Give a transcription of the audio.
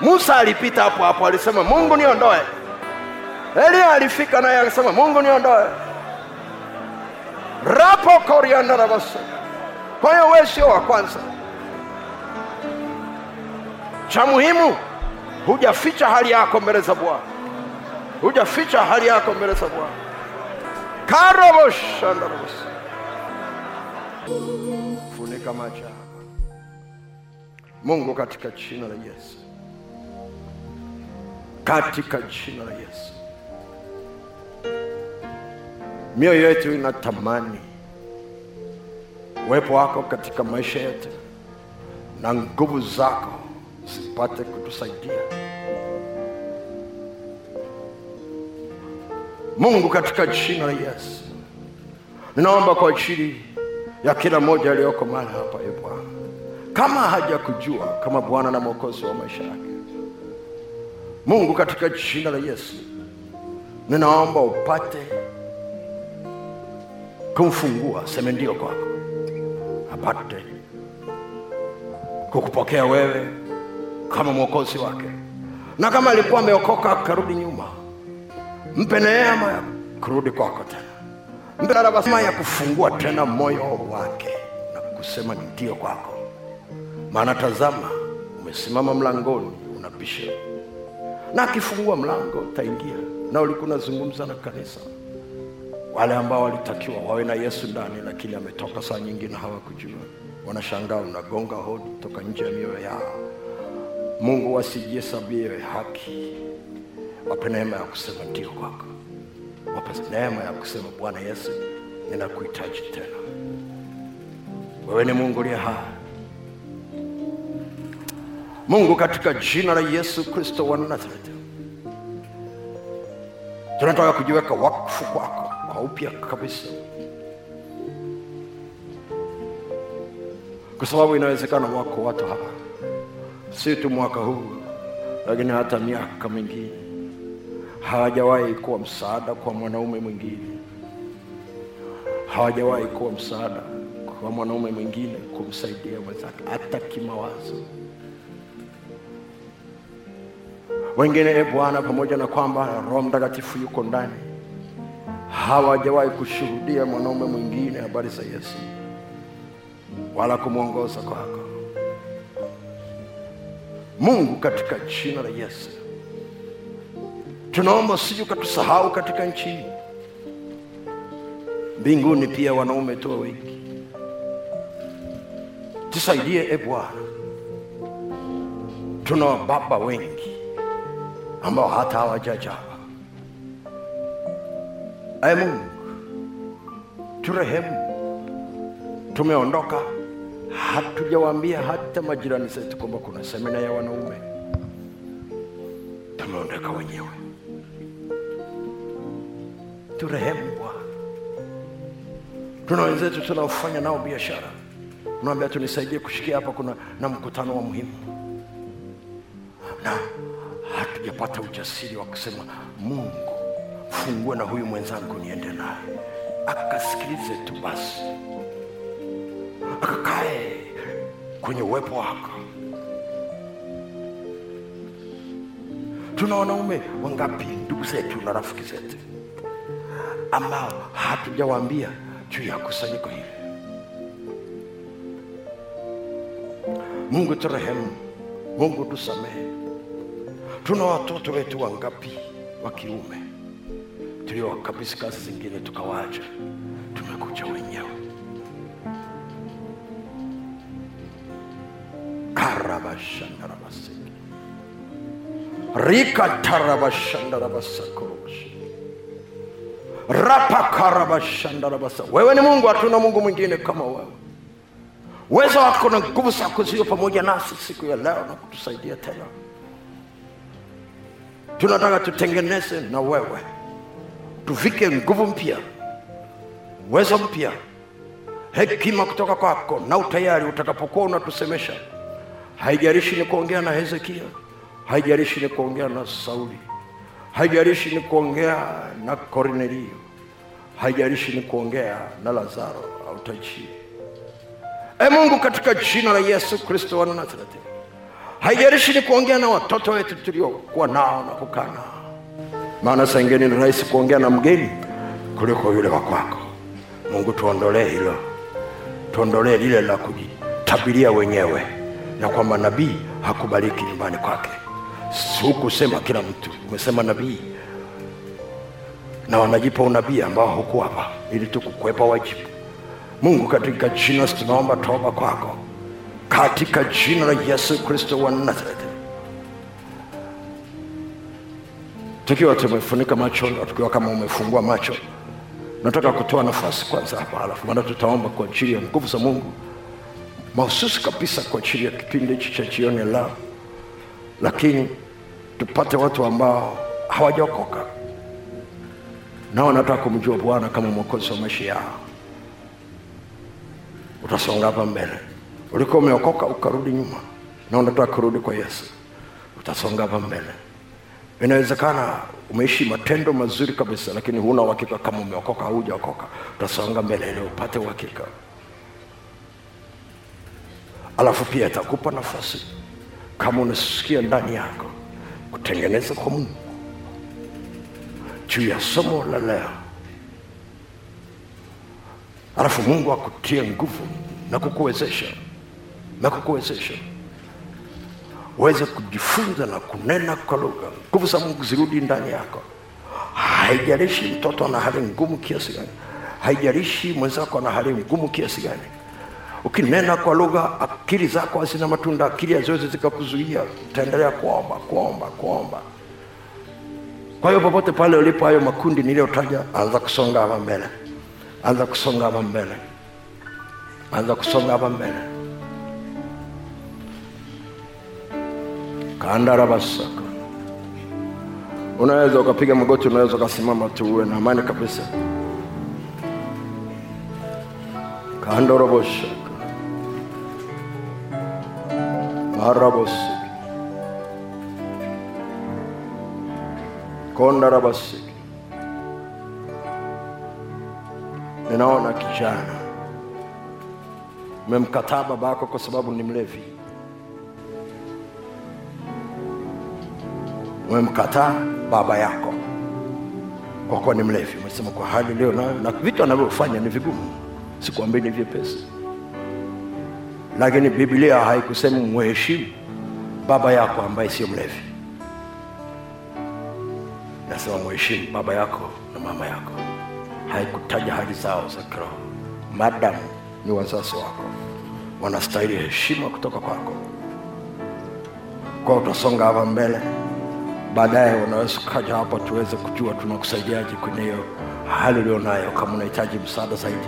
Musa alipita hapo hapo, alisema Mungu niondoe. Elia alifika naye akasema Mungu niondoe. rapo korianda rabasa. Kwa hiyo wewe sio wa kwanza. Cha muhimu hujaficha hali yako mbele za Bwana, hujaficha hali yako mbele za Bwana. karoboshandarabas funika macho. Mungu, katika jina la Yesu, katika jina la Yesu, mioyo yetu inatamani uwepo wako katika maisha yetu na nguvu zako zipate kutusaidia. Mungu, katika jina la Yesu, ninaomba kwa ajili ya kila mmoja aliyoko mahali hapa, e Bwana, kama hajakujua kama Bwana na Mwokozi wa maisha yake, Mungu, katika jina la Yesu, ninaomba upate kumfungua, seme ndio kwako, apate kukupokea wewe kama mwokozi wake, na kama alikuwa ameokoka akarudi nyuma, mpe neema ya kurudi kwako tena, mpe neema ya kufungua tena moyo wake na kusema ndio kwako, maana tazama, umesimama mlangoni unabisha, na akifungua mlango utaingia. Na ulikuwa unazungumza na kanisa, wale ambao walitakiwa wawe na Yesu ndani, lakini ametoka saa nyingine hawakujua, wanashangaa unagonga hodi toka nje ya mioyo yao. Mungu wasijihesabie haki, wape neema ya kusema ndio kwako, wape neema ya kusema Bwana Yesu, ninakuhitaji tena. Wewe ni Mungu uliye hai. Mungu, katika jina la Yesu Kristo wa Nazareti, tunataka kujiweka wakfu kwako kwa upya kabisa, kwa sababu inawezekana wako watu hapa si tu mwaka huu, lakini hata miaka mingine. Hawajawahi kuwa msaada kwa mwanaume mwingine, hawajawahi kuwa msaada kwa mwanaume mwingine kumsaidia mwenzake hata kimawazo. Wengine e Bwana, pamoja na kwamba Roho Mtakatifu yuko ndani, hawajawahi kushuhudia mwanaume mwingine habari za Yesu wala kumwongoza kwako. Mungu, katika jina la Yesu tunaomba usije ukatusahau katika nchi hii. Mbinguni pia wanaume tuwe wengi, tusaidie e Bwana. Tuna wababa wengi ambao hata hawajajawa. Ee Mungu, turehemu. Tumeondoka hatujawaambia hata majirani zetu kwamba kuna semina ya wanaume. Tumeondoka wenyewe. Turehemu Bwana. Tuna wenzetu tunaofanya nao biashara, unaambia tunisaidie kushikia hapa, kuna na mkutano wa muhimu, hatujapata ujasiri wa kusema Mungu, fungue na huyu mwenzangu niende naye, akasikilize tu basi akakae kwenye uwepo wako. Tuna wanaume wangapi, ndugu zetu na rafiki zetu, ambao hatujawaambia juu ya kusanyiko hili. Mungu turehemu, Mungu tusamehe. Tuna watoto wetu wangapi wa kiume? Tuliowakabisi kazi zingine tukawaacha, tumekuja wenyewe. Karabashandarabaseke. Rikatarabashandarabasakorosh rapakarabashandarabasa wewe ni mungu hatuna mungu mwingine kama wewe. Uwezo wako na nguvu zako zio pamoja nasi siku ya leo na kutusaidia tena tunataka tutengeneze na wewe. Tuvike nguvu mpya uwezo mpya hekima kutoka kwako na utayari utakapokuwa unatusemesha. Haijalishi ni kuongea na hezekia haijalishi ni kuongea na sauli haijalishi ni kuongea na kornelio haijalishi ni kuongea na lazaro au e mungu katika jina la yesu kristo wa nazareti haijalishi ni kuongea na watoto wetu tuliokuwa nao na kukaa nao. Maana saa ingine ni rahisi kuongea na mgeni kuliko yule wa kwako. Mungu tuondolee hilo. Tuondolee lile la kujitabiria wenyewe na kwamba nabii hakubaliki nyumbani kwake. Hukusema kila mtu umesema nabii. Na wanajipa unabii ambao hukuwapa ili tu kukwepa wajibu. Mungu katika jina tunaomba toba kwako katika jina la yesu kristo wa nazareti tukiwa tumefunika macho na tukiwa kama umefungua macho nataka kutoa nafasi kwanza hapa alafu maana tutaomba kwa ajili ya nguvu za mungu. Mahususi kabisa kwa ajili ya kipindi hichi cha jioni la, lakini tupate watu ambao hawajaokoka. Nao wanataka kumjua bwana kama mwokozi wa maisha yao. Utasonga hapa mbele ulikuwa umeokoka ukarudi nyuma. Na unataka kurudi kwa yesu. Utasonga hapa mbele. Inawezekana umeishi matendo mazuri kabisa lakini huna uhakika kama umeokoka au hujaokoka. Utasonga mbele ili upate uhakika. Alafu pia itakupa nafasi. Kama unasikia ndani yako kutengeneza kwa mungu. Juu ya somo la leo. Alafu mungu akutie nguvu na kukuwezesha na kukuwezesha. Uweze kujifunza na kunena kwa lugha. Nguvu za mungu zirudi ndani yako. Haijalishi mtoto ana hali ngumu kiasi gani. Haijalishi mwenzako ana hali ngumu kiasi gani. Ukinena kwa lugha akili zako hazina matunda akili haziwezi zikakuzuia. Utaendelea kuomba kuomba kuomba. Kwa hiyo popote pale ulipo hayo makundi niliyotaja anza kusonga hapa mbele. Anza kusonga hapa mbele. Anza kusonga hapa mbele kandarabasaka. Unaweza ukapiga magoti unaweza ukasimama tu uwe na amani kabisa. Kandoroboshaka marabosi kondarabasiki ninaona kijana. Umemkataa babako kwa sababu ni mlevi umemkataa baba yako. Kwa kuwa ni mlevi umesema kwa hali leo nayo na vitu anavyofanya ni vigumu. Sikuambii ni vyepesi. Lakini biblia haikusema mheshimu baba yako ambaye sio mlevi. Nasema mheshimu baba yako na mama yako. Haikutaja hali zao za kiroho. Madamu ni wazazi wako. Wanastahili heshima kutoka kwako. Kwa utasonga hapa mbele baadaye unaweza ukaja hapa tuweze kujua tunakusaidiaje kwenye hiyo hali ulionayo kama unahitaji msaada zaidi